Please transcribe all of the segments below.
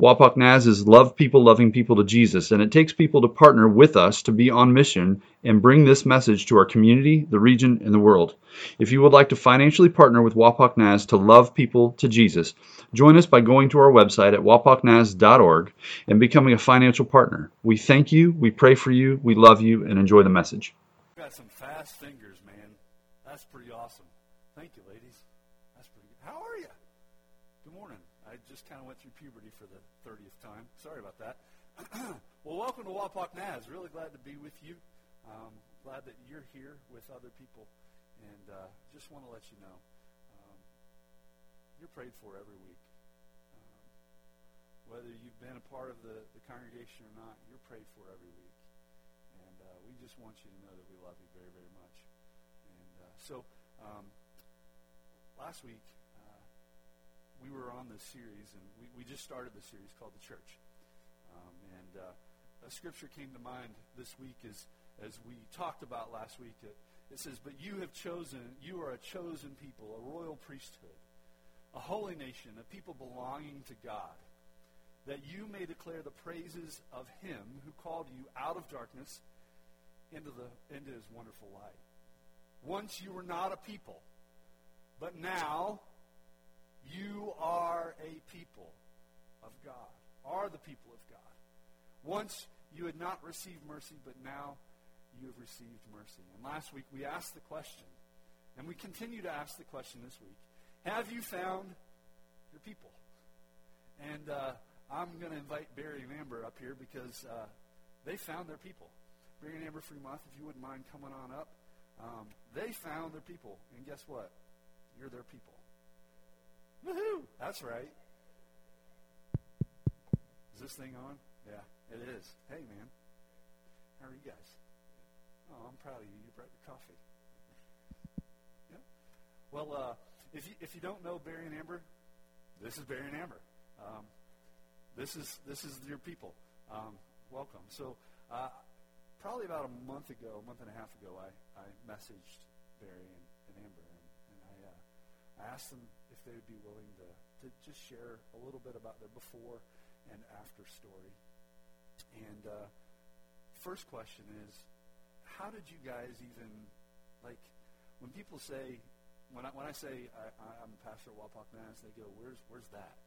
Wapak Naz is love people loving people to Jesus, and it takes people to partner with us to be on mission and bring this message to our community, the region, and the world. If you would like to financially partner with Wapak Naz to love people to Jesus, join us by going to our website at wapaknaz.org and becoming a financial partner. We thank you, we pray for you, we love you, and enjoy the message. Got some fast fingers, man. That's pretty awesome. Thank you, ladies. That's pretty good. How are you? Good morning. I just kind of went through puberty for the 30th time. Sorry about that. well, welcome to Wapak Naz. Really glad to be with you. Um, glad that you're here with other people. And uh, just want to let you know um, you're prayed for every week. Um, whether you've been a part of the, the congregation or not, you're prayed for every week. And uh, we just want you to know that we love you very, very much. And uh, so um, last week, we were on this series, and we, we just started the series called The Church. Um, and uh, a scripture came to mind this week as, as we talked about last week. It, it says, But you have chosen, you are a chosen people, a royal priesthood, a holy nation, a people belonging to God, that you may declare the praises of him who called you out of darkness into, the, into his wonderful light. Once you were not a people, but now you are a people of God, are the people of God. Once you had not received mercy, but now you have received mercy. And last week we asked the question, and we continue to ask the question this week Have you found your people? And uh, I'm going to invite Barry and Amber up here because uh, they found their people. Barry and Amber Fremont, if you wouldn't mind coming on up. Um, they found their people, and guess what? You're their people. Woohoo! That's right. Is this thing on? Yeah, it is. Hey, man. How are you guys? Oh, I'm proud of you. You brought your coffee. Yeah. Well, uh, if you if you don't know Barry and Amber, this is Barry and Amber. Um, this is this is your people. Um, welcome. So, uh, probably about a month ago, a month and a half ago, I, I messaged Barry and, and Amber, and, and I uh, I asked them if they would be willing to, to just share a little bit about their before and after story. And uh, first question is, how did you guys even like when people say when I, when I say I, I'm a pastor at Wapak Naz, they go, "Where's where's that?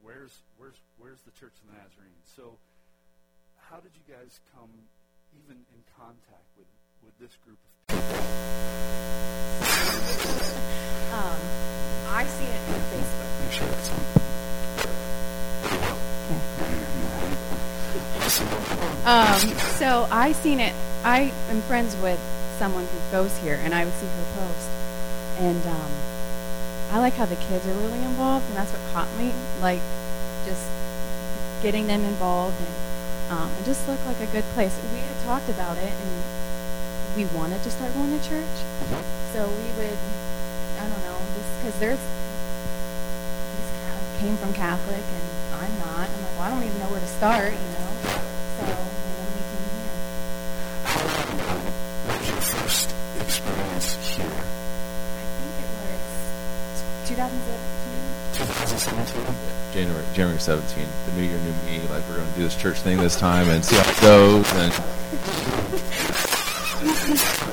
Where's where's where's the Church of the Nazarene?" So, how did you guys come even in contact with with this group of people? um, I see it on Facebook. sure it's on? Um, so I seen it. I am friends with someone who goes here, and I would see her post, and um, I like how the kids are really involved, and that's what caught me. Like, just getting them involved, and um, it just looked like a good place. We had talked about it, and we wanted to start going to church, so we would I don't know, just because there's these came from Catholic and I'm not. I'm like, well, I don't even know where to start, you know. So, you know, we came here. How long ago was your first experience here? I think it was 2017. 2017? January January 17th, the New Year, New Me. Like we're going to do this church thing this time and see how it goes. And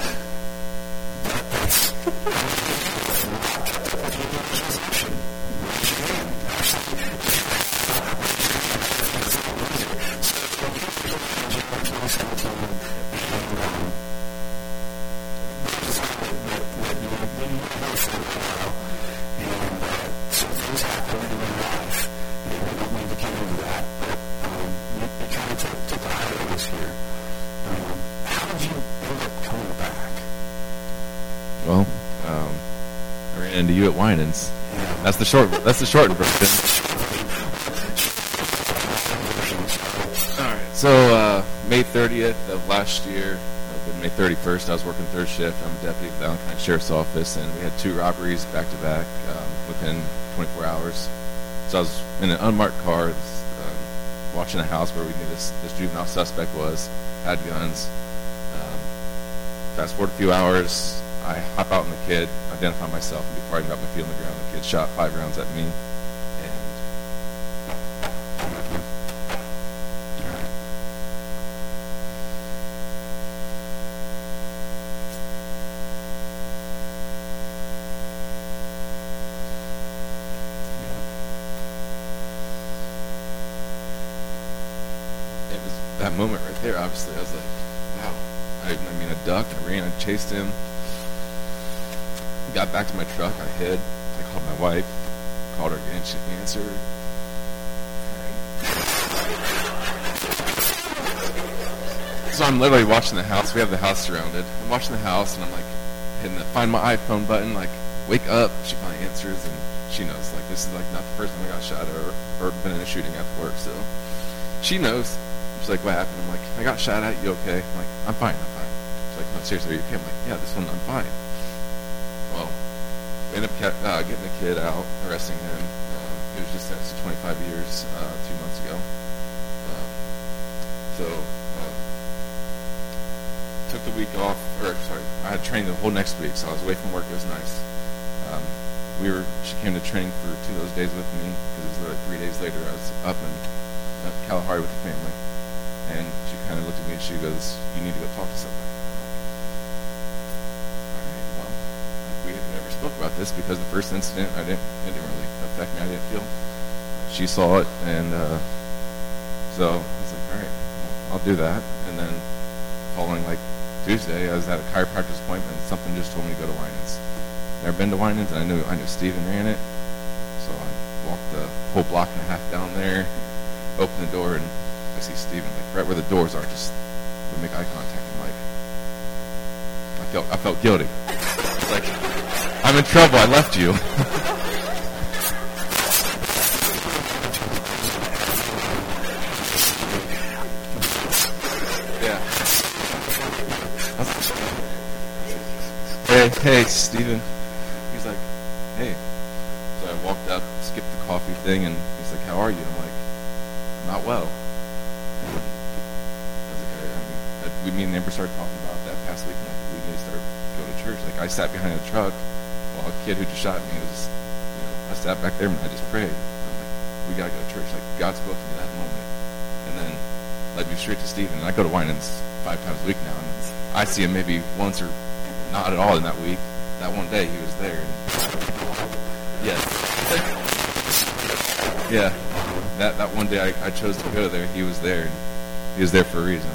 short. That's the short version. All right. So uh, May 30th of last year, of May 31st, I was working third shift. I'm a deputy at the Allen County Sheriff's Office, and we had two robberies back to back um, within 24 hours. So I was in an unmarked car, um, watching a house where we knew this, this juvenile suspect was, had guns. Um, fast forward a few hours, I hop out in the kid, identify myself, and before I got my feet on the ground, the kid shot five rounds at me. And it was that moment right there. Obviously, I was like, wow. I, I mean, I ducked, I ran, I chased him. Got back to my truck, I hid. I called my wife, called her again, she answered. So I'm literally watching the house. We have the house surrounded. I'm watching the house, and I'm like hitting the find my iPhone button, like wake up. She finally answers, and she knows like this is like not the first time I got shot or or been in a shooting after work. So she knows. She's like, what happened? I'm like, I got shot at. You okay? I'm like, I'm fine. I'm fine. She's like, no, seriously, are you okay? I'm like, yeah, this one, I'm fine. Ended up ca- uh, getting the kid out, arresting him. Um, he was just sentenced to 25 years uh, two months ago. So, uh, took the week off, or sorry, I had training the whole next week, so I was away from work. It was nice. Um, we were. She came to training for two of those days with me because it was literally three days later. I was up in uh, Kalahari with the family, and she kind of looked at me and she goes, "You need to go talk to somebody." All right, well, we had never spoke about this because the first incident, I didn't. It didn't really affect me. I didn't feel. She saw it, and uh, so I was like, "All right, I'll do that." And then following like Tuesday, I was at a chiropractor's appointment. and Something just told me to go to Winans. Never been to Winans, and I knew I knew Stephen ran it, so I walked the whole block and a half down there, opened the door, and I see Stephen like right where the doors are. Just we make eye contact. I'm like, I felt I felt guilty. Like I'm in trouble. I left you. yeah. Hey, hey, Stephen. He's like, hey. So I walked up, skipped the coffee thing, and he's like, how are you? I'm like, not well. I was like, I, I mean, I, we, me and Amber started talking about that past week, and like, we need to start go to church. Like, I sat behind a truck kid who just shot me was, you know, I sat back there and I just prayed. I'm like, we gotta go to church. Like, God spoke to me that moment, and then led me straight to Stephen. And I go to Winans five times a week now, and I see him maybe once or not at all in that week. That one day he was there. And, yes. yeah. That that one day I, I chose to go there. He was there. And he was there for a reason,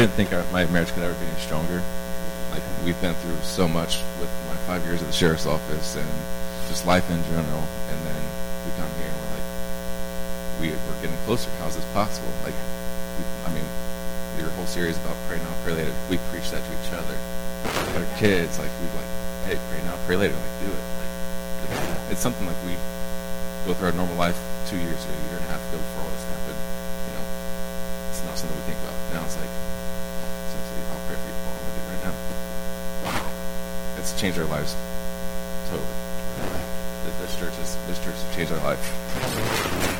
didn't think our, my marriage could ever be any stronger. Like we've been through so much with my five years at the sheriff's office and just life in general, and then we come here and we're like, we we're getting closer. How's this possible? Like, we, I mean, your whole series about pray now, pray later. We preach that to each other, our kids. Like we like, hey, pray now, pray later. Like do it. Like it's, something like we go through our normal life two years or a year and a half ago before all this happened. You know, it's not something we think about. Now it's like, essentially, I'll pray for you. I'm gonna do it right now. It's changed our lives totally. This church has this church has changed our life.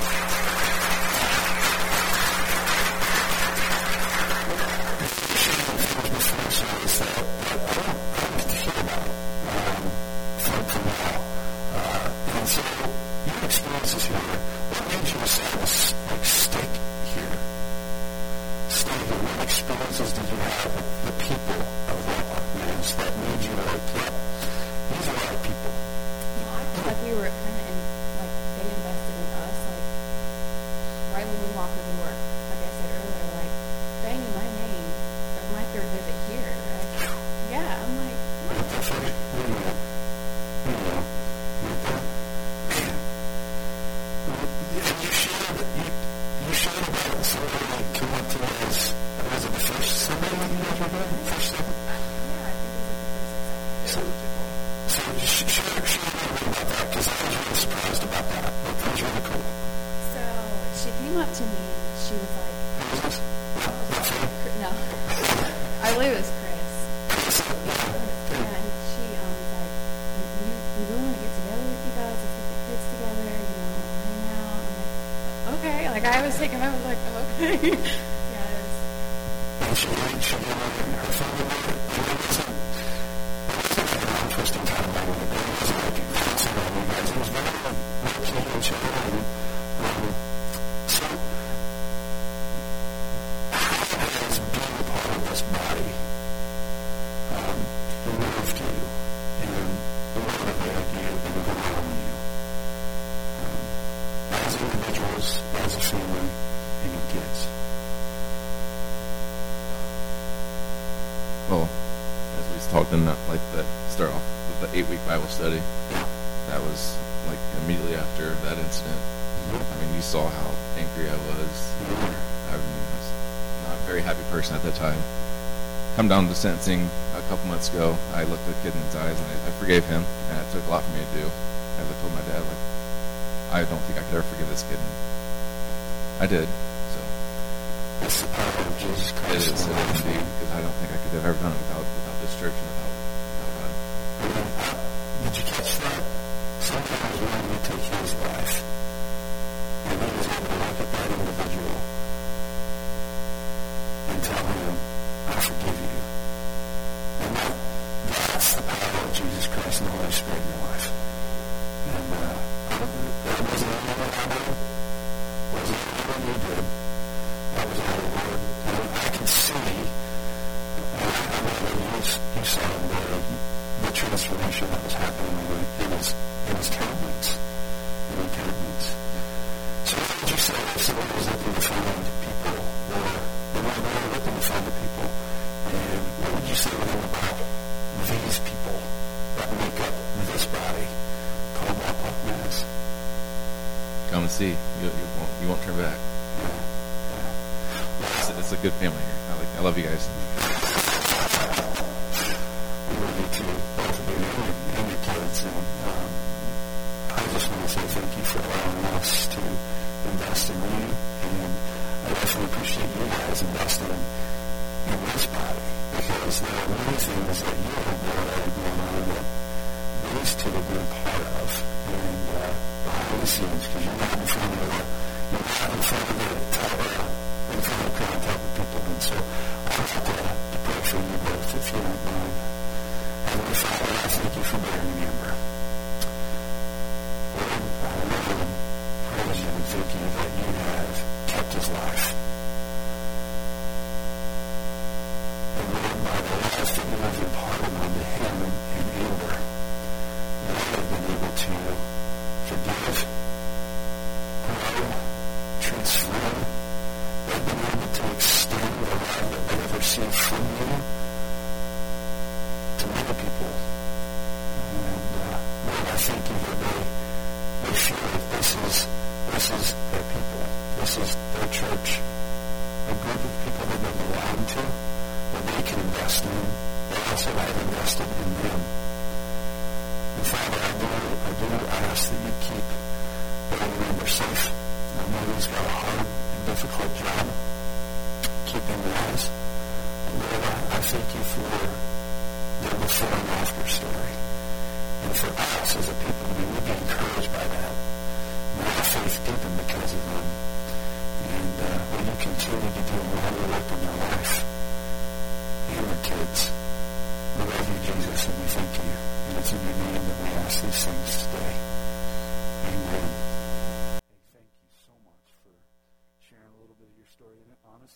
Cute and. And, um, so, how has being a part of this body um, moved you and motivated you and grown you? Um, as individuals, as a family, and your kids. Well, as we talked in that, like the start off with the eight week Bible study. That was immediately after that incident. Mm-hmm. I mean, you saw how angry I was. Mm-hmm. I was not a very happy person at that time. Come down to sentencing a couple months ago. I looked at the kid in his eyes and I, I forgave him, and it took a lot for me to do. As I told my dad, like, I don't think I could ever forgive this kid. And I did. So That's the power of Jesus it Christ. is, it is indeed, because I don't think I could have ever done it without without this church and without, without God. Did you catch that? Sometimes take his life, and he was able to look at that individual and tell him, I forgive you. And that, that's the power of Jesus Christ and the Holy Spirit in your life. And uh, that wasn't anything I did. Wasn't anything you did. That was all the Lord. And I can see, uh, I don't know whether you, you saw the, the transformation that was happening in, in his in his countenance, in his countenance. So what would you say if someone was looking to find people, or they were they were looking to find the people, and what would you say to them about these people that make up this body called Wapak Naz? Come and see. You, you won't you won't turn back. It's, a good family here. I like I love you guys. I just want to say thank you for allowing us to invest in you. And I definitely appreciate you guys investing in this body because there are many things that you have already going on that these two have been a part of. And uh, behind the scenes, because you're not in front of the, you're not in front of the, if you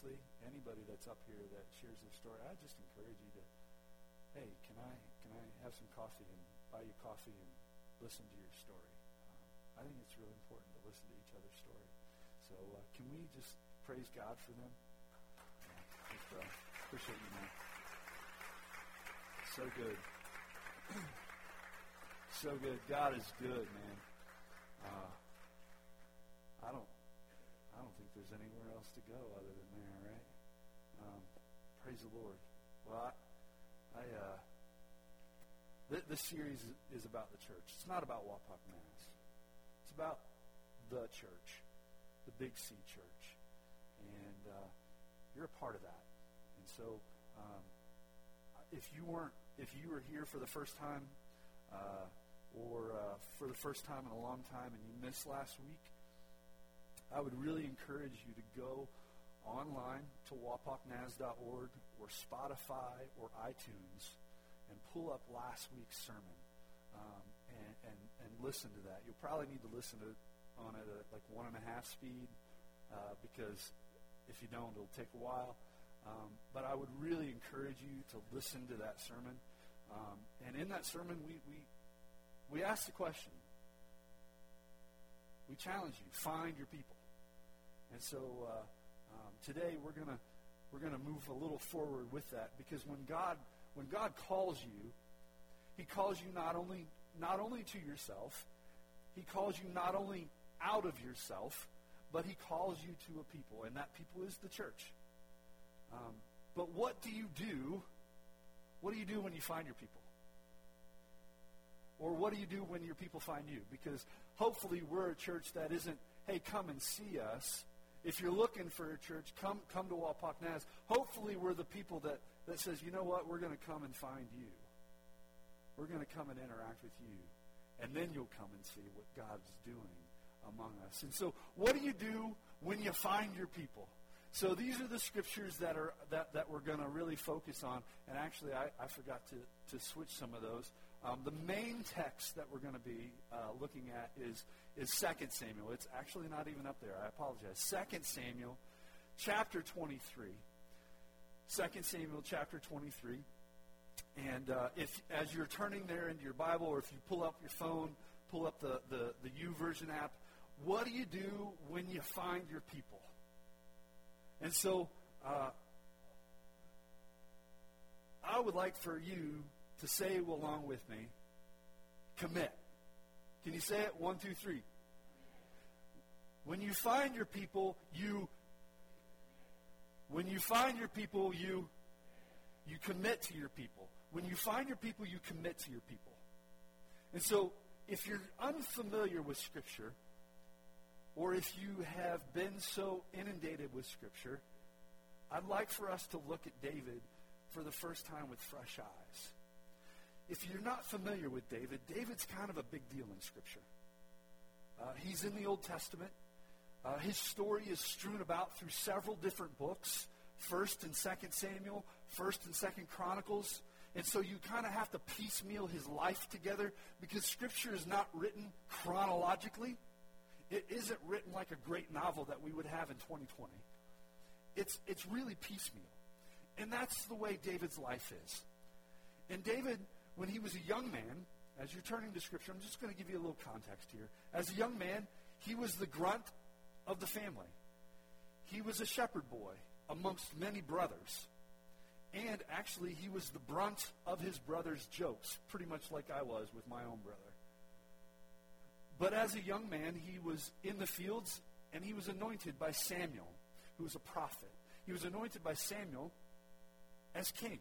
honestly, anybody that's up here that shares their story, I just encourage you to, hey, can I can I have some coffee and buy you coffee and listen to your story? Um, I think it's really important to listen to each other's story. So uh, can we just praise God for them? Yeah, thanks, bro. Appreciate you, man. So good. so good. God is good, man. Uh, I don't. I don't think there's anywhere else to go other than praise the Lord. Well, I, I uh, th- this series is, about the church. It's not about Wapak Naz. It's about the church, the Big C Church, and uh, you're a part of that. And so, um, if you weren't, if you were here for the first time, uh, or uh, for the first time in a long time, and you missed last week, I would really encourage you to go online to wapaknaz.org or Spotify or iTunes and pull up last week's sermon um, and, and, and listen to that. You'll probably need to listen to on it at like one and a half speed uh, because if you don't, it'll take a while. Um, but I would really encourage you to listen to that sermon. Um, and in that sermon, we, we, we ask the question. We challenge you. Find your people. And so uh, um, today we're gonna we're gonna move a little forward with that because when God when God calls you, He calls you not only not only to yourself, He calls you not only out of yourself, but He calls you to a people, and that people is the church. Um, but what do you do? What do you do when you find your people? Or what do you do when your people find you? Because hopefully we're a church that isn't, hey, come and see us. If you're looking for a church, come come to Wapak Naz. Hopefully we're the people that, that says, you know what, we're going to come and find you. We're going to come and interact with you. And then you'll come and see what God's doing among us. And so what do you do when you find your people? So these are the scriptures that are that, that we're going to really focus on. And actually, I, I forgot to, to switch some of those. Um, the main text that we're going to be uh, looking at is is Second Samuel. It's actually not even up there. I apologize. Second Samuel, chapter twenty three. Second Samuel, chapter twenty three. And uh, if as you're turning there into your Bible, or if you pull up your phone, pull up the the, the YouVersion app. What do you do when you find your people? And so, uh, I would like for you to say along with me, commit. Can you say it? One, two, three. When you find your people, you. When you find your people, you. You commit to your people. When you find your people, you commit to your people. And so, if you're unfamiliar with Scripture, or if you have been so inundated with Scripture, I'd like for us to look at David for the first time with fresh eyes. If you're not familiar with David, David's kind of a big deal in Scripture. Uh, he's in the Old Testament. Uh, his story is strewn about through several different books, First and Second Samuel, First and Second Chronicles. And so you kind of have to piecemeal his life together because Scripture is not written chronologically. It isn't written like a great novel that we would have in 2020. It's, it's really piecemeal. And that's the way David's life is. And David, when he was a young man, as you're turning to Scripture, I'm just going to give you a little context here. As a young man, he was the grunt of the family. He was a shepherd boy amongst many brothers. And actually, he was the brunt of his brother's jokes, pretty much like I was with my own brother. But as a young man, he was in the fields and he was anointed by Samuel, who was a prophet. He was anointed by Samuel as king.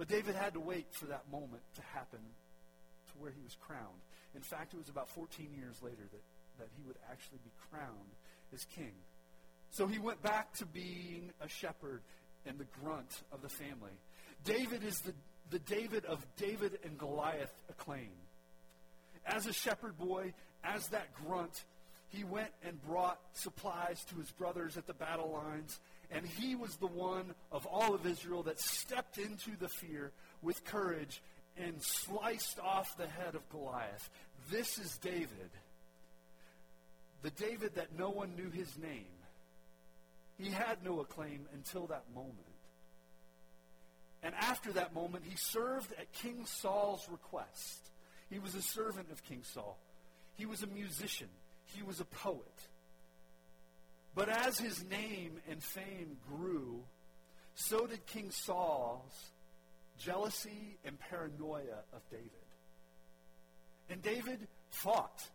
But David had to wait for that moment to happen to where he was crowned. In fact, it was about 14 years later that, that he would actually be crowned as king. So he went back to being a shepherd and the grunt of the family. David is the, the David of David and Goliath acclaim. As a shepherd boy, as that grunt, he went and brought supplies to his brothers at the battle lines, and he was the one of all of Israel that stepped into the fear with courage and sliced off the head of Goliath. This is David. The David that no one knew his name. He had no acclaim until that moment. And after that moment, he served at King Saul's request. He was a servant of King Saul. He was a musician. He was a poet. But as his name and fame grew, so did King Saul's jealousy and paranoia of David. And David fought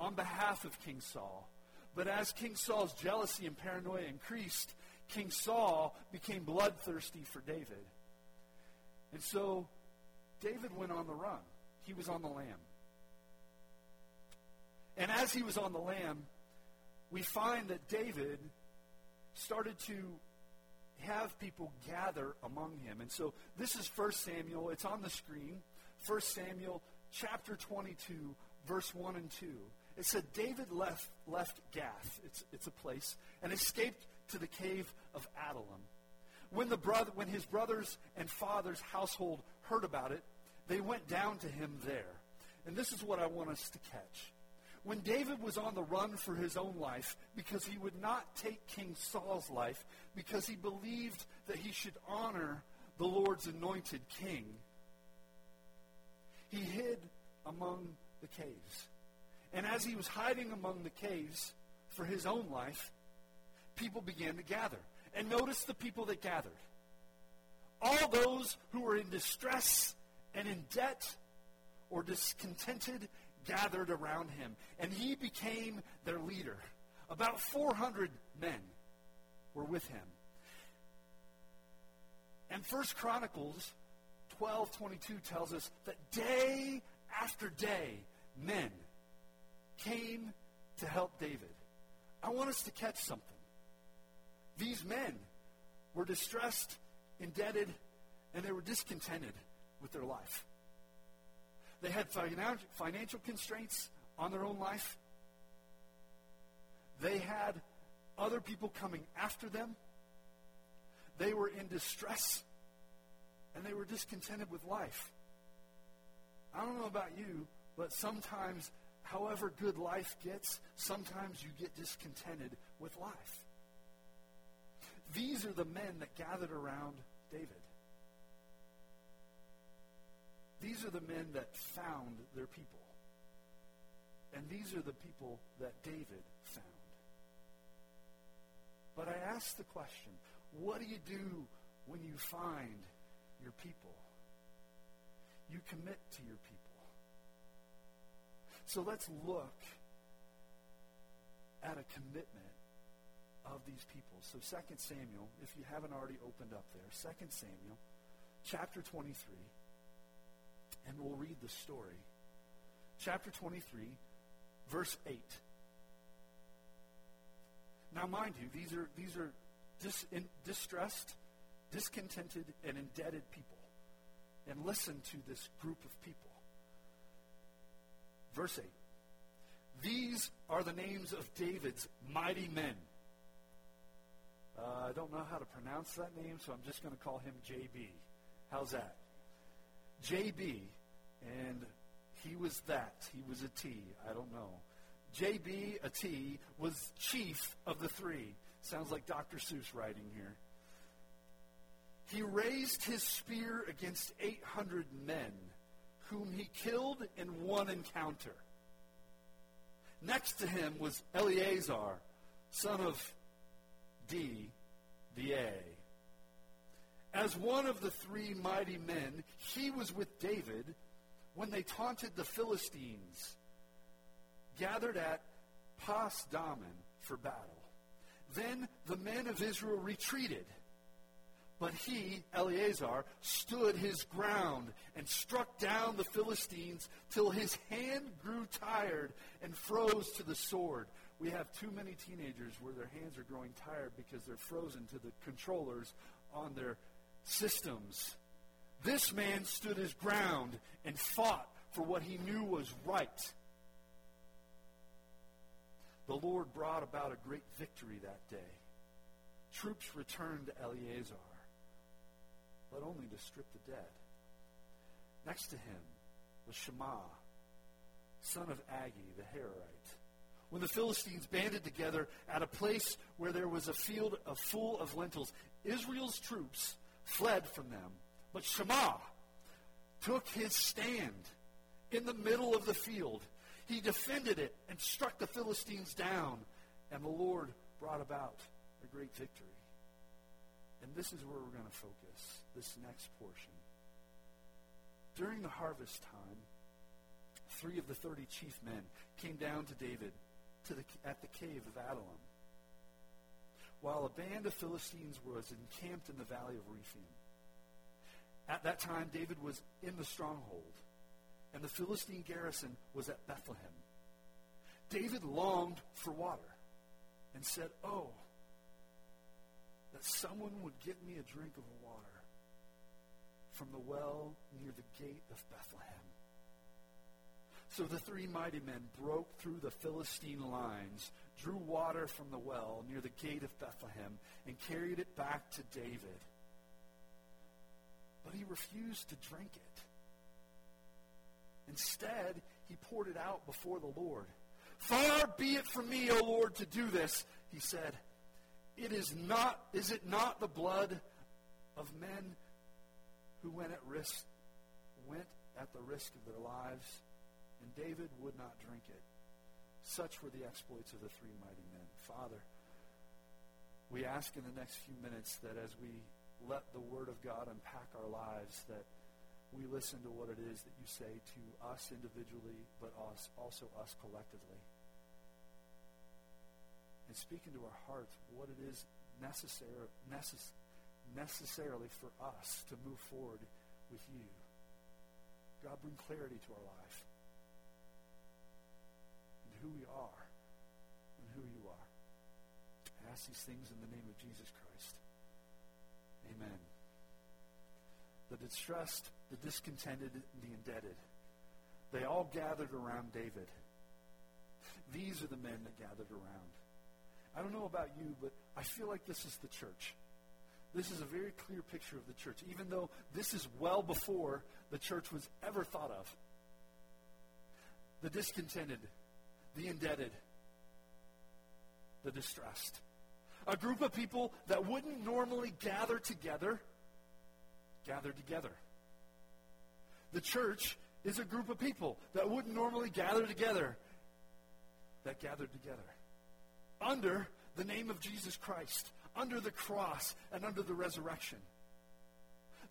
on behalf of King Saul. But as King Saul's jealousy and paranoia increased, King Saul became bloodthirsty for David. And so David went on the run. He was on the lam. And as he was on the lam, we find that David started to have people gather among him. And so this is 1 Samuel. It's on the screen. 1 Samuel chapter 22, verse 1 and 2. It said David left, left Gath, it's, it's a place, and escaped to the cave of Adullam. When, the brother, when his brothers and father's household heard about it, they went down to him there. And this is what I want us to catch. When David was on the run for his own life because he would not take King Saul's life because he believed that he should honor the Lord's anointed king, he hid among the caves. And as he was hiding among the caves for his own life, people began to gather. And notice the people that gathered. All those who were in distress and in debt or discontented gathered around him. And he became their leader. About 400 men were with him. And First Chronicles 12:22 tells us that day after day men came to help David. I want us to catch something. These men were distressed, indebted, and they were discontented with their life. They had financial constraints on their own life. They had other people coming after them. They were in distress and they were discontented with life. I don't know about you, but sometimes, however good life gets, sometimes you get discontented with life. These are the men that gathered around David. These are the men that found their people. And these are the people that David found. But I ask the question, what do you do when you find your people? You commit to your people. So let's look at a commitment of these people. So 2 Samuel, if you haven't already opened up there, 2 Samuel chapter 23 and we'll read the story. Chapter 23, verse 8. Now, mind you, these are, these are dis, in, distressed, discontented, and indebted people. And listen to this group of people. Verse 8. These are the names of David's mighty men. Uh, I don't know how to pronounce that name, so I'm just going to call him JB. How's that? JB, and he was that. He was a T. I don't know. JB, a T, was chief of the three. Sounds like Dr. Seuss writing here. He raised his spear against 800 men, whom he killed in one encounter. Next to him was Eleazar, son of D, the A. As one of the three mighty men, he was with David when they taunted the Philistines, gathered at Pas Dammim for battle. Then the men of Israel retreated, But he, Eleazar, stood his ground and struck down the Philistines till his hand grew tired and froze to the sword. We have too many teenagers where their hands are growing tired because they're frozen to the controllers on their systems. This man stood his ground and fought for what he knew was right. The Lord brought about a great victory that day. Troops returned to Eleazar but only to strip the dead. Next to him was Shema, son of Agee the Hararite. When the Philistines banded together at a place where there was a field full of lentils, Israel's troops fled from them. But Shema took his stand in the middle of the field. He defended it and struck the Philistines down, and the Lord brought about a great victory. And this is where we're going to focus this next portion. During the harvest time, three of the 30 chief men came down to David to the, at the cave of Adullam, while a band of Philistines was encamped in the valley of Rephaim. At that time, David was in the stronghold, and the Philistine garrison was at Bethlehem. David longed for water and said, Oh, that someone would get me a drink of water from the well near the gate of Bethlehem. So the three mighty men broke through the Philistine lines, drew water from the well near the gate of Bethlehem, and carried it back to David. But he refused to drink it. Instead, he poured it out before the Lord. Far be it from me, O Lord, to do this, he said. It is not, is it not the blood of men who went at risk, went at the risk of their lives, and David would not drink it. Such were the exploits of the three mighty men. Father, we ask in the next few minutes that as we let the Word of God unpack our lives, that we listen to what it is that you say to us individually, but us, also us collectively. And speak into our hearts what it is necessary, necess- necessarily for us to move forward with you. God, bring clarity to our life who we are and who you are. I ask these things in the name of Jesus Christ. Amen. The distressed, the discontented, the indebted, they all gathered around David. These are the men that gathered around. I don't know about you, but I feel like this is the church. This is a very clear picture of the church, even though this is well before the church was ever thought of. The discontented, the indebted, the distressed. A group of people that wouldn't normally gather together, gathered together. The church is a group of people that wouldn't normally gather together, that gathered together. Under the name of Jesus Christ under the cross and under the resurrection.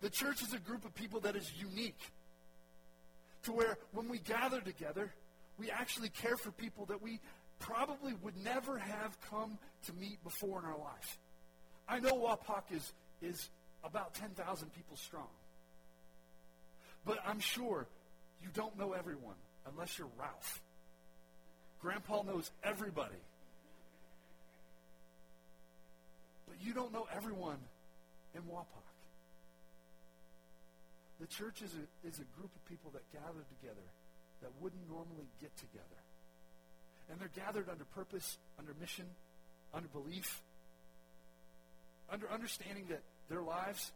The church is a group of people that is unique to where when we gather together, we actually care for people that we probably would never have come to meet before in our life. I know Wapak is, is about 10,000 people strong. But I'm sure you don't know everyone unless you're Ralph. Grandpa knows everybody. But you don't know everyone in Wapak. The church is a, is a group of people that gather together that wouldn't normally get together. And they're gathered under purpose, under mission, under belief, under understanding that their lives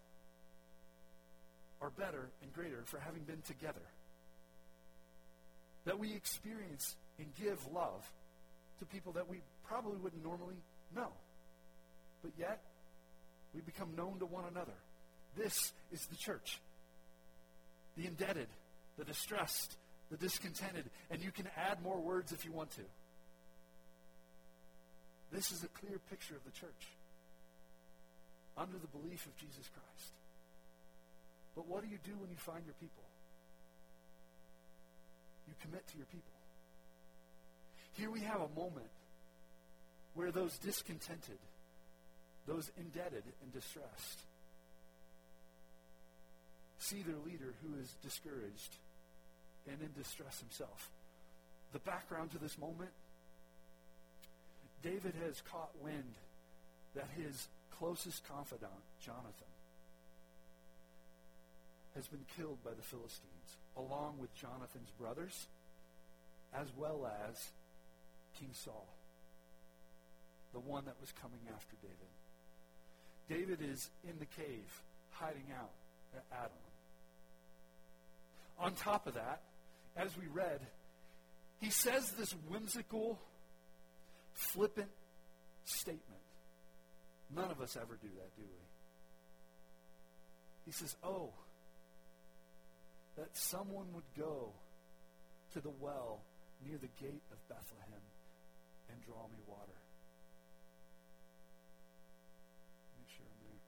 are better and greater for having been together. That we experience and give love to people that we probably wouldn't normally know but yet we become known to one another. This is the church. The indebted, the distressed, the discontented, and you can add more words if you want to. This is a clear picture of the church under the belief of Jesus Christ. But what do you do when you find your people? You commit to your people. Here we have a moment where those discontented, those indebted and distressed, see their leader who is discouraged and in distress himself. The background to this moment David has caught wind that his closest confidant, Jonathan, has been killed by the Philistines, along with Jonathan's brothers, as well as King Saul, the one that was coming after David. David is in the cave, hiding out at Adullam. On top of that, as we read, he says this whimsical, flippant statement. None of us ever do that, do we? He says, Oh, that someone would go to the well near the gate of Bethlehem and draw me water. Make sure I'm there.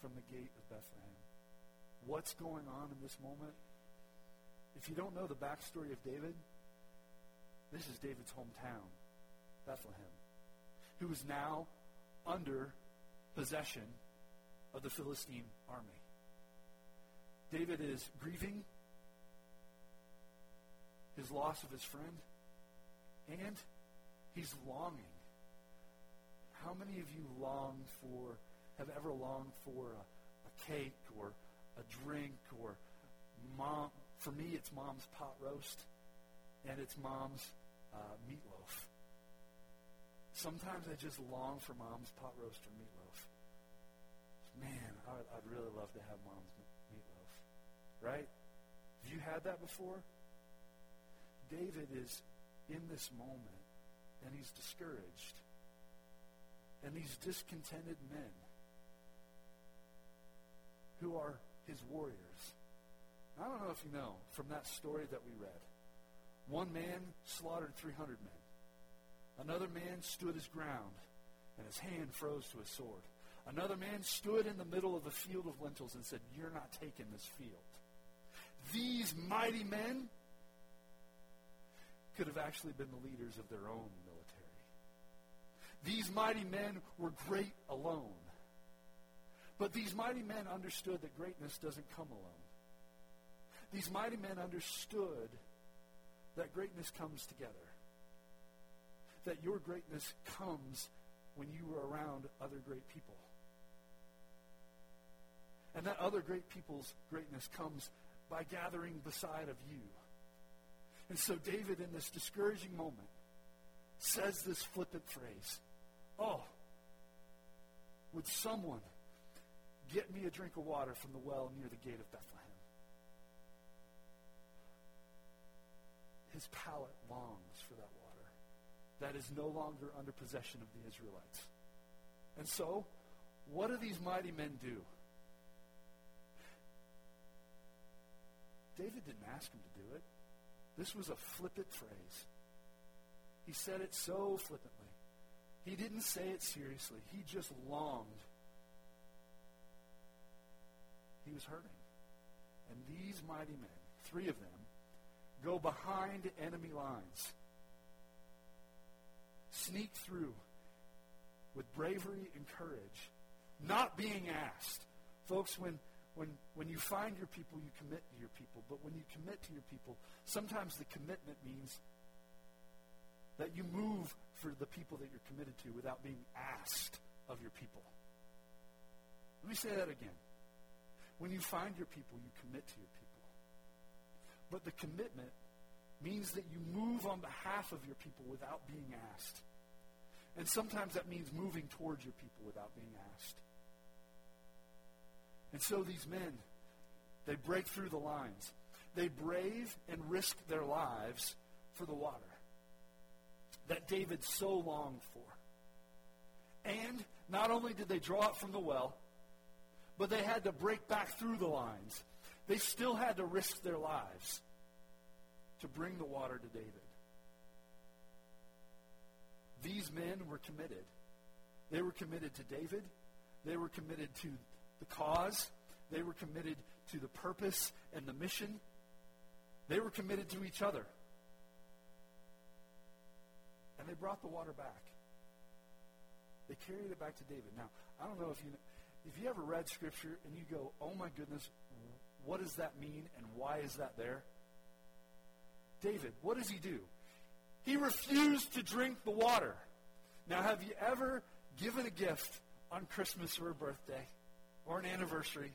From the gate of Bethlehem. What's going on in this moment? If you don't know the backstory of David, this is David's hometown, Bethlehem, who is now under possession of the Philistine army. David is grieving his loss of his friend, and he's longing. How many of you long for, have ever longed for a, a cake or a drink or mom? For me, it's mom's pot roast and it's mom's uh, meatloaf. Sometimes I just long for mom's pot roast or meatloaf. Man, I I'd really love to have mom's meatloaf. Right? Have you had that before? David is in this moment and he's discouraged. And these discontented men who are his warriors. I don't know if you know from that story that we read. One man slaughtered 300 men. Another man stood his ground, and his hand froze to his sword. Another man stood in the middle of a field of lentils and said, You're not taking this field. These mighty men could have actually been the leaders of their own military. These mighty men were great alone. But these mighty men understood that greatness doesn't come alone. These mighty men understood that greatness comes together. That your greatness comes when you are around other great people. And that other great people's greatness comes by gathering beside of you. And so David, in this discouraging moment, says this flippant phrase Oh, would someone get me a drink of water from the well near the gate of Bethlehem? His palate longs for that water that is no longer under possession of the Israelites. And so, what do these mighty men do? David didn't ask him to do it. This was a flippant phrase. He said it so flippantly. He didn't say it seriously. He just longed. Was hurting. And these mighty men, three of them, go behind enemy lines, sneak through with bravery and courage, not being asked. Folks, when when, when you find your people, you commit to your people. But when you commit to your people, sometimes the commitment means that you move for the people that you're committed to without being asked of your people. Let me say that again. When you find your people, you commit to your people. But the commitment means that you move on behalf of your people without being asked. And sometimes that means moving towards your people without being asked. And so these men, they break through the lines. They brave and risk their lives for the water that David so longed for. And not only did they draw it from the well, but they had to break back through the lines. They still had to risk their lives to bring the water to David. These men were committed. They were committed to David. They were committed to the cause. They were committed to the purpose and the mission. They were committed to each other. And they brought the water back. They carried it back to David. Now, I don't know if you know, Have you ever read Scripture and you go, oh my goodness, what does that mean and why is that there? David, what does he do? He refused to drink the water. Now, have you ever given a gift on Christmas or a birthday or an anniversary?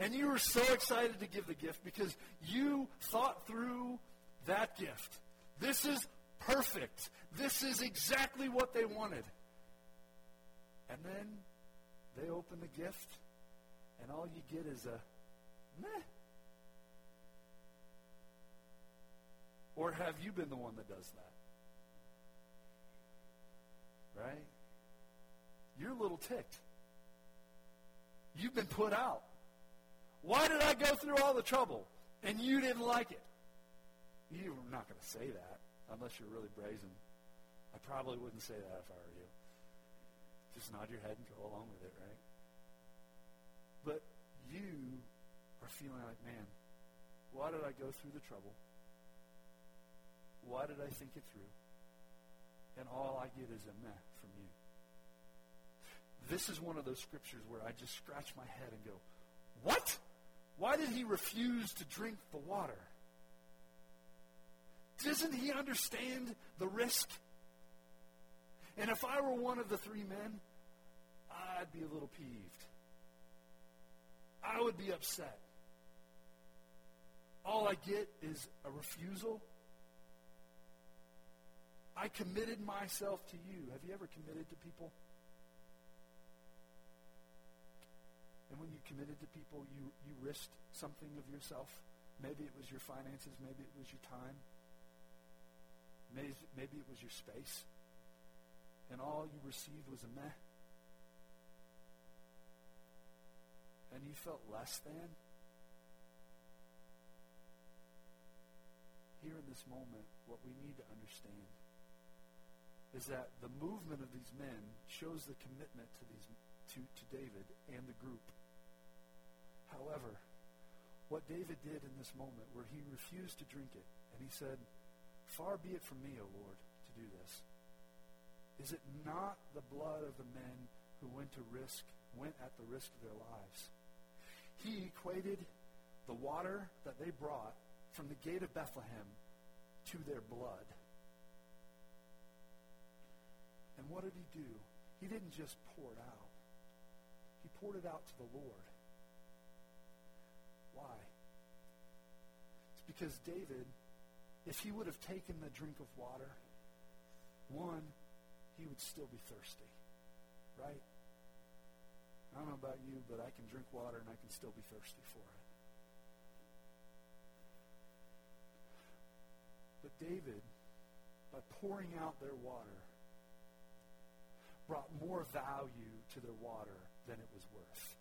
And you were so excited to give the gift because you thought through that gift. This is perfect. This is exactly what they wanted. And then they open the gift, and all you get is a meh. Or have you been the one that does that? Right? You're a little ticked. You've been put out. Why did I go through all the trouble and you didn't like it? You're not going to say that unless you're really brazen. I probably wouldn't say that if I were you. Just nod your head and go along with it, right? But you are feeling like, man, why did I go through the trouble? Why did I think it through? And all I get is a meh from you. This is one of those scriptures where I just scratch my head and go, What? Why did he refuse to drink the water? Doesn't he understand the risk? And if I were one of the three men, I'd be a little peeved. I would be upset. All I get is a refusal. I committed myself to you. Have you ever committed to people? And when you committed to people, you, you risked something of yourself. Maybe it was your finances. Maybe it was your time. Maybe, maybe it was your space. And all you received was a meh. And you felt less than. Here in this moment, what we need to understand is that the movement of these men shows the commitment to these to, to David and the group. However, what David did in this moment where he refused to drink it and he said, Far be it from me, O Lord, to do this. Is it not the blood of the men who went to risk, went at the risk of their lives? He equated the water that they brought from the gate of Bethlehem to their blood. And what did he do? He didn't just pour it out. He poured it out to the Lord. Why? It's because David if he would have taken the drink of water, one, he would still be thirsty, right? I don't know about you, but I can drink water and I can still be thirsty for it. But David, by pouring out their water, brought more value to their water than it was worth.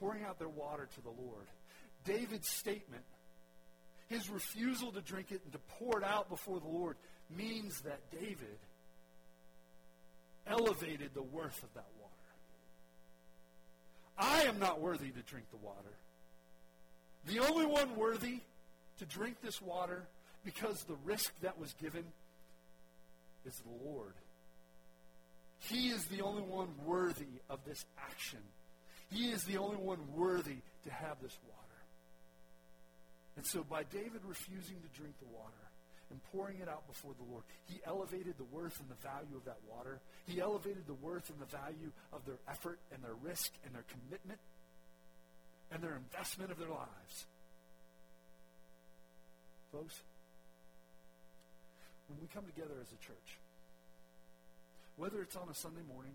Pouring out their water to the Lord. David's statement his refusal to drink it and to pour it out before the Lord means that David elevated the worth of that water. I am not worthy to drink the water. The only one worthy to drink this water because the risk that was given is the Lord. He is the only one worthy of this action. He is the only one worthy to have this water. And so by David refusing to drink the water and pouring it out before the Lord, he elevated the worth and the value of that water. He elevated the worth and the value of their effort and their risk and their commitment and their investment of their lives. Folks, when we come together as a church, whether it's on a Sunday morning,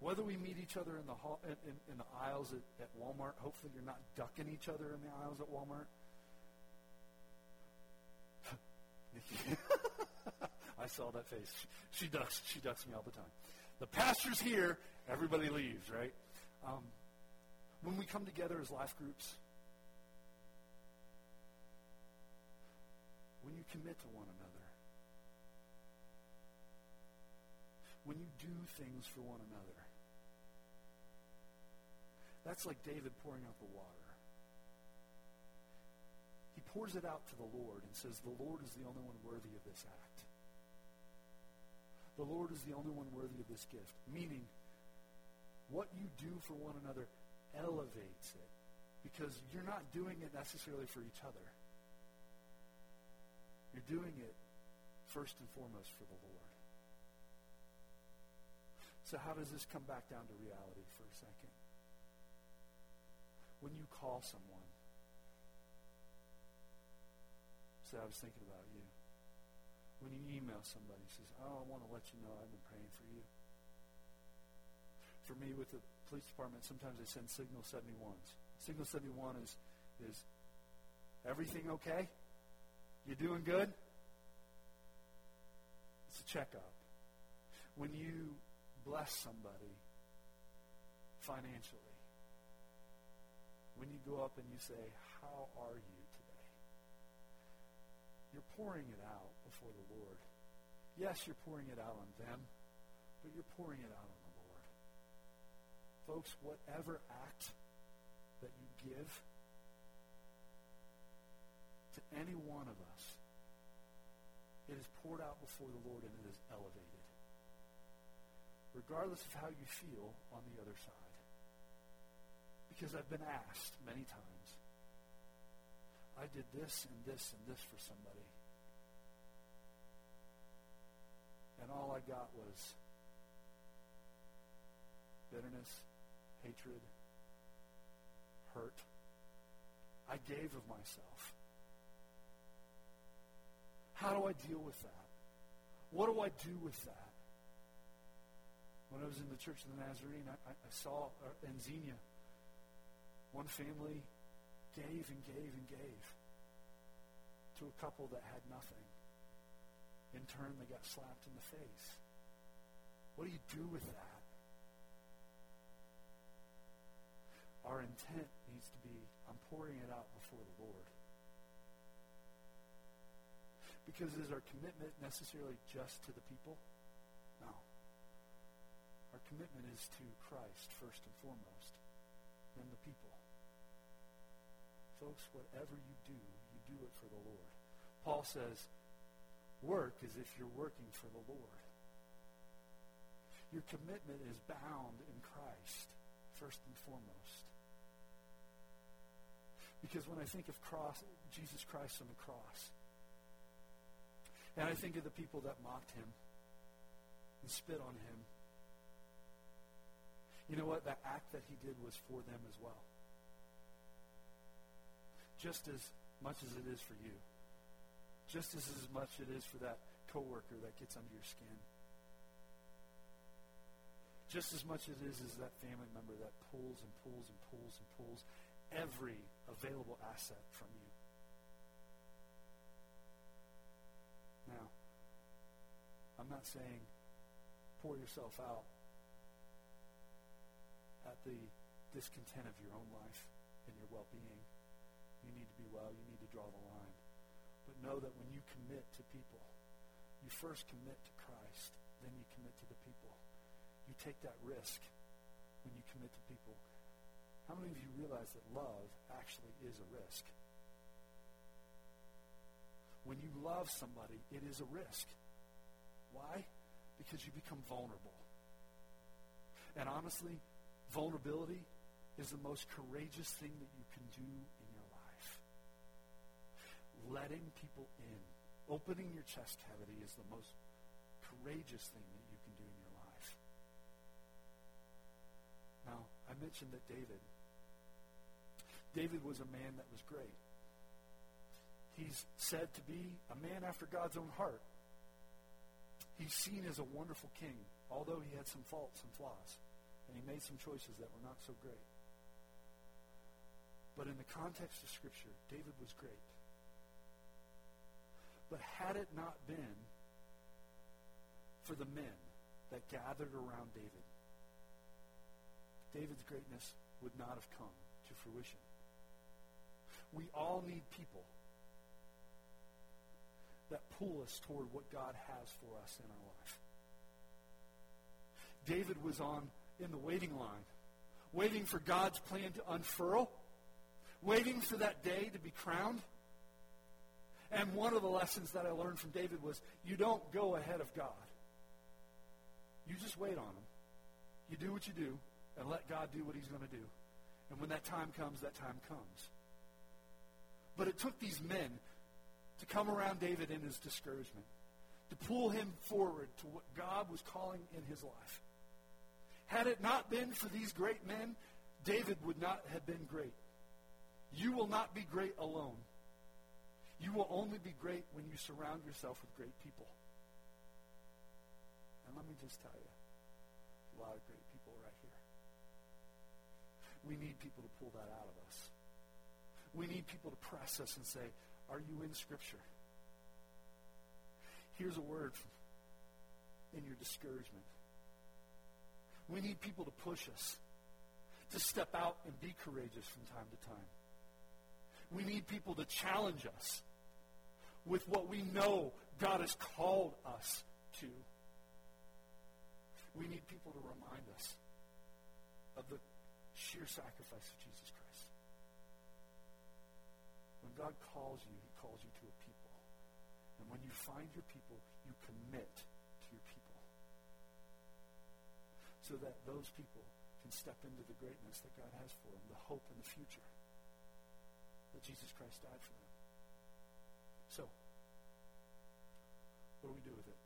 whether we meet each other in the hall, in, in, in the aisles at, at Walmart, hopefully you're not ducking each other in the aisles at Walmart. I saw that face. She ducks. She ducks me all the time. The pastor's here. Everybody leaves, right? Um, when we come together as life groups, when you commit to one another, when you do things for one another, that's like David pouring out the water. Pours it out to the Lord and says, The Lord is the only one worthy of this act. The Lord is the only one worthy of this gift. Meaning, what you do for one another elevates it because you're not doing it necessarily for each other. You're doing it first and foremost for the Lord. So, how does this come back down to reality for a second? When you call someone, say, I was thinking about you. When you email somebody, says, Oh, I want to let you know I've been praying for you. For me, with the police department, sometimes they send Signal 71s. Signal 71 is, is everything okay? You doing good? It's a checkup. When you bless somebody financially, when you go up and you say, How are you? You're pouring it out before the Lord. Yes, you're pouring it out on them, but you're pouring it out on the Lord. Folks, whatever act that you give to any one of us, it is poured out before the Lord and it is elevated. Regardless of how you feel on the other side. Because I've been asked many times, I did this and this and this for somebody. And all I got was bitterness, hatred, hurt. I gave of myself. How do I deal with that? What do I do with that? When I was in the Church of the Nazarene, I, I saw uh, in Xenia, one family gave and gave and gave to a couple that had nothing. In turn, they got slapped in the face. What do you do with that? Our intent needs to be I'm pouring it out before the Lord. Because is our commitment necessarily just to the people? No. Our commitment is to Christ first and foremost, then the people. Folks, whatever you do, you do it for the Lord. Paul says, work as if you're working for the Lord. Your commitment is bound in Christ, first and foremost. Because when I think of cross, Jesus Christ on the cross, and I think of the people that mocked him and spit on him, you know what? That act that he did was for them as well. Just as much as it is for you. Just as, much as much it is for that coworker that gets under your skin. Just as much as it is as that family member that pulls and pulls and pulls and pulls every available asset from you. Now, I'm not saying pour yourself out at the discontent of your own life and your well-being. You need to be well. You need to draw the line. But know that when you commit to people, you first commit to Christ, then you commit to the people. You take that risk when you commit to people. How many of you realize that love actually is a risk? When you love somebody, it is a risk. Why? Because you become vulnerable. And honestly, vulnerability is the most courageous thing that you can do. Letting people in, opening your chest cavity is the most courageous thing that you can do in your life. Now, I mentioned that David, David was a man that was great. He's said to be a man after God's own heart. He's seen as a wonderful king, although he had some faults and flaws. And he made some choices that were not so great. But in the context of Scripture, David was great. But had it not been for the men that gathered around David, David's greatness would not have come to fruition. We all need people that pull us toward what God has for us in our life. David was on in the waiting line, waiting for God's plan to unfurl, waiting for that day to be crowned. And one of the lessons that I learned from David was you don't go ahead of God. You just wait on him. You do what you do, and let God do what he's going to do. And when that time comes, that time comes. But it took these men to come around David in his discouragement, to pull him forward to what God was calling in his life. Had it not been for these great men, David would not have been great. You will not be great alone. You will only be great when you surround yourself with great people. And let me just tell you, a lot of great people right here. We need people to pull that out of us. We need people to press us and say, are you in Scripture? Here's a word in your discouragement. We need people to push us, to step out and be courageous from time to time. We need people to challenge us with what we know God has called us to. We need people to remind us of the sheer sacrifice of Jesus Christ. When God calls you, he calls you to a people. And when you find your people, you commit to your people. So that those people can step into the greatness that God has for them, the hope in the future that Jesus Christ died for them. So, what do we do with it?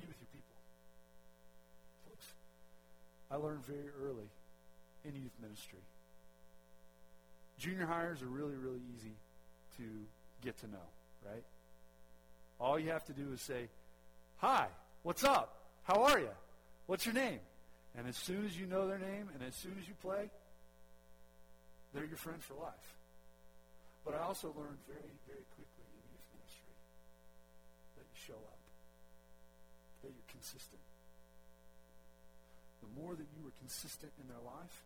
Be with your people. Folks, I learned very early in youth ministry. Junior hires are really, really easy to get to know, right? All you have to do is say, Hi, what's up? How are you? What's your name? And as soon as you know their name and as soon as you play, they're your friend for life. But I also learned very, very quickly in youth ministry that you show up, that you're consistent. The more that you are consistent in their life,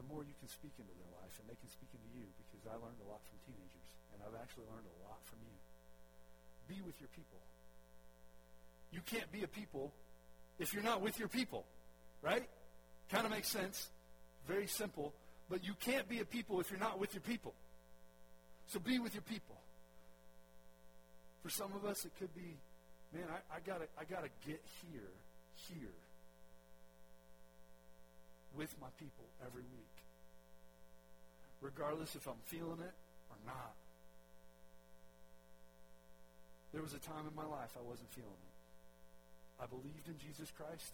the more you can speak into their life and they can speak into you because I learned a lot from teenagers and I've actually learned a lot from you. Be with your people. You can't be a people if you're not with your people, right? Kind of makes sense. Very simple. But you can't be a people if you're not with your people. So be with your people. For some of us, it could be, man, I, I gotta, I gotta get here, here, with my people every week, regardless if I'm feeling it or not. There was a time in my life I wasn't feeling it. I believed in Jesus Christ.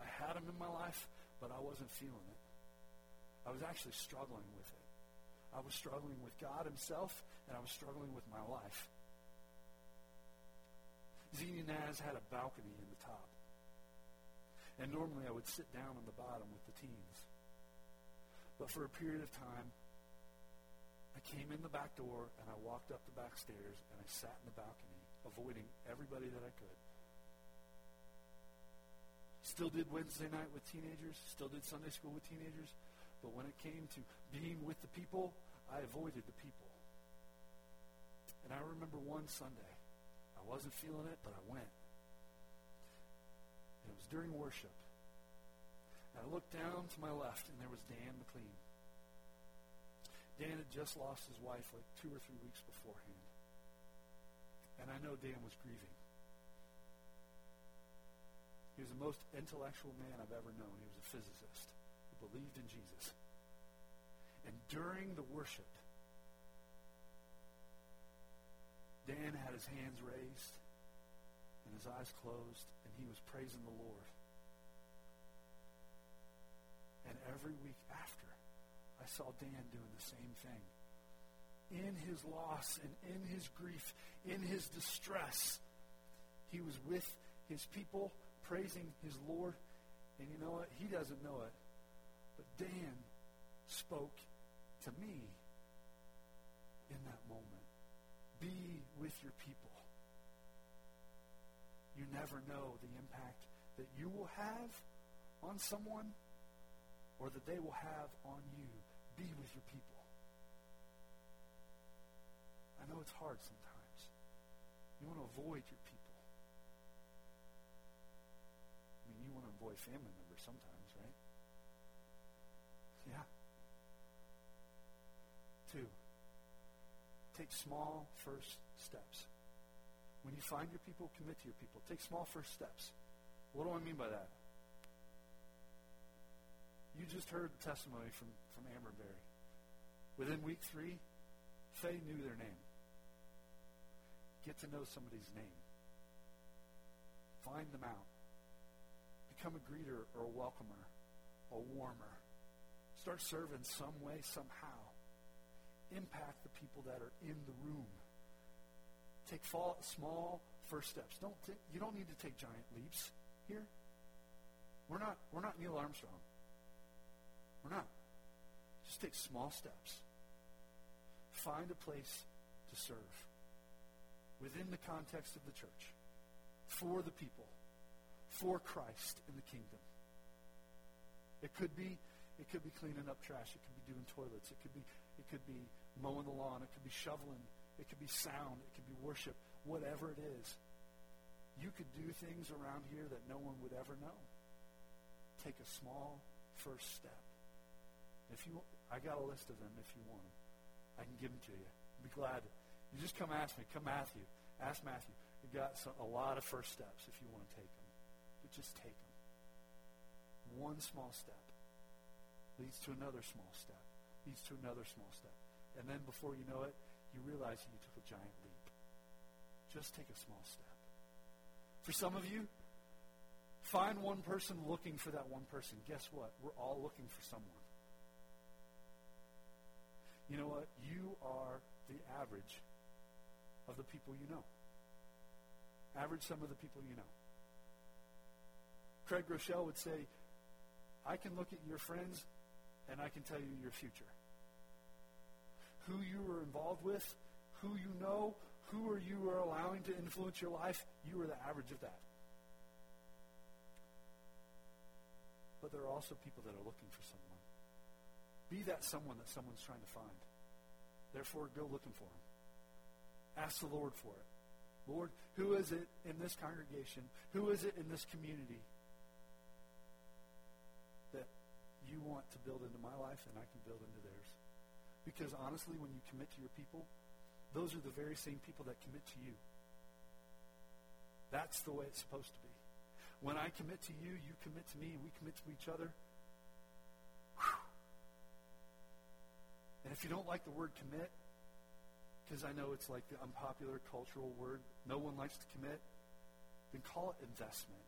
I had him in my life, but I wasn't feeling it. I was actually struggling with it. I was struggling with God himself, and I was struggling with my life. Xenia Naz had a balcony in the top. And normally I would sit down on the bottom with the teens. But for a period of time, I came in the back door and I walked up the back stairs and I sat in the balcony, avoiding everybody that I could. Still did Wednesday night with teenagers, still did Sunday school with teenagers, but when it came to being with the people, I avoided the people. And I remember one Sunday, I wasn't feeling it, but I went. And it was during worship. And I looked down to my left, and there was Dan McLean. Dan had just lost his wife like two or three weeks beforehand. And I know Dan was grieving. He was the most intellectual man I've ever known. He was a physicist believed in Jesus. And during the worship, Dan had his hands raised and his eyes closed, and he was praising the Lord. And every week after, I saw Dan doing the same thing. In his loss and in his grief, in his distress, he was with his people praising his Lord. And you know what? He doesn't know it. But Dan spoke to me in that moment. Be with your people. You never know the impact that you will have on someone or that they will have on you. Be with your people. I know it's hard sometimes. You want to avoid your people. I mean, you want to avoid family members sometimes, right? Yeah. Two, take small first steps. When you find your people, commit to your people. Take small first steps. What do I mean by that? You just heard the testimony from, from Amber Berry. Within week three, Faye knew their name. Get to know somebody's name. Find them out. Become a greeter or a welcomer, a warmer. Start serving some way, somehow. Impact the people that are in the room. Take small first steps. Don't t- you don't need to take giant leaps here. We're not we're not Neil Armstrong. We're not. Just take small steps. Find a place to serve within the context of the church, for the people, for Christ in the kingdom. It could be it could be cleaning up trash. It could be doing toilets. It could be it could be mowing the lawn. It could be shoveling. It could be sound. It could be worship. Whatever it is, you could do things around here that no one would ever know. Take a small first step. If you, I got a list of them. If you want them, I can give them to you. I'd be glad. You just come ask me. Come Matthew. Ask Matthew. You got some, a lot of first steps if you want to take them, but just take them. One small step leads to another small step, leads to another small step, and then before you know it, you realize you took a giant leap. Just take a small step. For some of you, find one person looking for that one person. Guess what? We're all looking for someone. You know what? You are the average of the people you know. Average some of the people you know. Craig Groeschel would say, I can look at your friends and I can tell you your future. Who you are involved with, who you know, who are you are allowing to influence your life, you are the average of that. But there are also people that are looking for someone. Be that someone that someone's trying to find. Therefore, go looking for him. Ask the Lord for it. Lord, who is it in this congregation? Who is it in this community that you want to build into my life and I can build into theirs? Because honestly, when you commit to your people, those are the very same people that commit to you. That's the way it's supposed to be. When I commit to you, you commit to me, and we commit to each other. And if you don't like the word commit, because I know it's like the unpopular cultural word, no one likes to commit, then call it investment.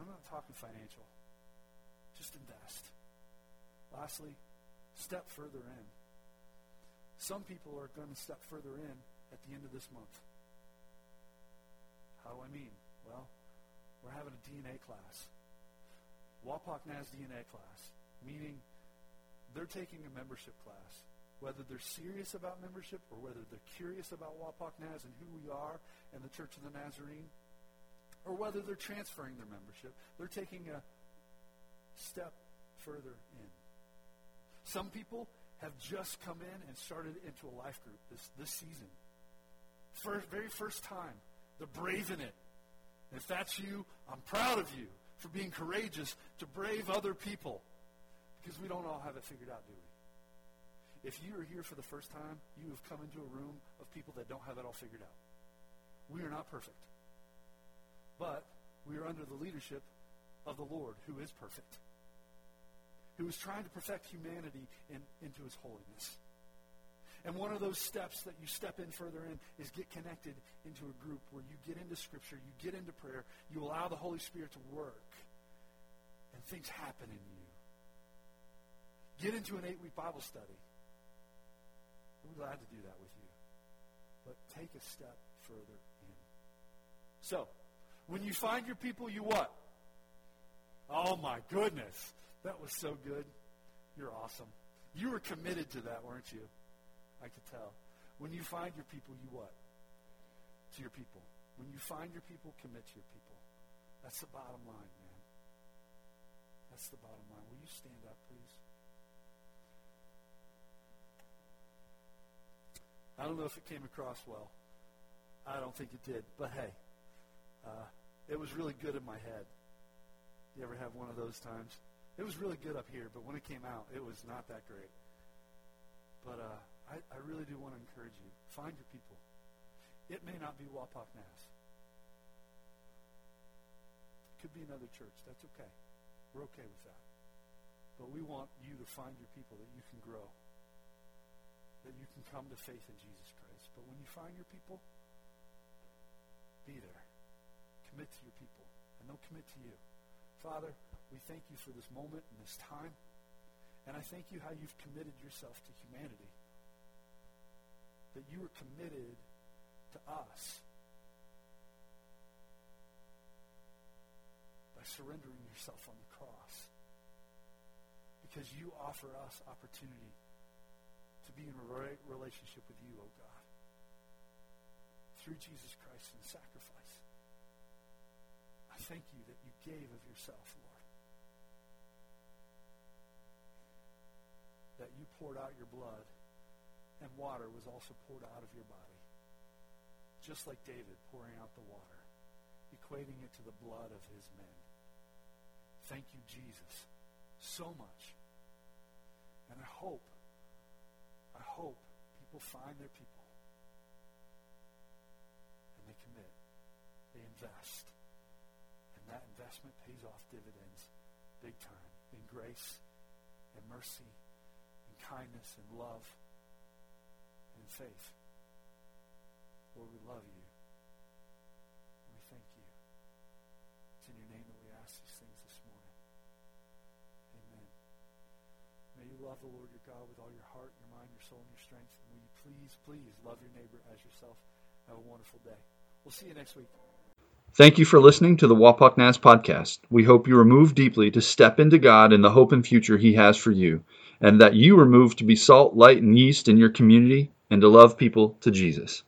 I'm not talking financial. Just invest. Lastly, step further in. Some people are going to step further in at the end of this month. How do I mean? Well, we're having a DNA class. Wapak Naz DNA class, meaning they're taking a membership class. Whether they're serious about membership or whether they're curious about Wapak Naz and who we are and the Church of the Nazarene, or whether they're transferring their membership, they're taking a step further in. Some people have just come in and started into a life group this, this season. For very first time. They're brave in it. If that's you, I'm proud of you for being courageous to brave other people. Because we don't all have it figured out, do we? If you are here for the first time, you have come into a room of people that don't have it all figured out. We are not perfect. But we are under the leadership of the Lord, who is perfect, who is trying to perfect humanity in, into his holiness. And one of those steps that you step in further in is get connected into a group where you get into Scripture, you get into prayer, you allow the Holy Spirit to work, and things happen in you. Get into an eight week Bible study. We're glad to do that with you. But take a step further in. So, when you find your people, you what? Oh my goodness. That was so good. You're awesome. You were committed to that, weren't you? I could tell. When you find your people, you what? To your people. When you find your people, commit to your people. That's the bottom line, man. That's the bottom line. Will you stand up, please? I don't know if it came across well. I don't think it did. But hey, uh, it was really good in my head. You ever have one of those times? It was really good up here, but when it came out, it was not that great. But uh, I, I really do want to encourage you. Find your people. It may not be Wapak Naz. It could be another church. That's okay. We're okay with that. But we want you to find your people that you can grow, that you can come to faith in Jesus Christ. But when you find your people, be there. Commit to your people, and they'll commit to you. Father, we thank you for this moment and this time. And I thank you how you've committed yourself to humanity. That you are committed to us by surrendering yourself on the cross. Because you offer us opportunity to be in a right relationship with you, O oh God, through Jesus Christ and sacrifice. I thank you that you gave of yourself, Lord. that you poured out your blood and water was also poured out of your body. Just like David pouring out the water, equating it to the blood of his men. Thank you, Jesus, so much. And I hope, I hope people find their people. And they commit. They invest. And that investment pays off dividends big time in grace and mercy kindness and love and faith. Lord, we love you. We thank you. It's in your name that we ask these things this morning. Amen. May you love the Lord your God with all your heart, your mind, your soul, and your strength. And will you please, please love your neighbor as yourself. Have a wonderful day. We'll see you next week. Thank you for listening to the Wapak podcast. We hope you are moved deeply to step into God and the hope and future He has for you, and that you are moved to be salt, light, and yeast in your community and to love people to Jesus.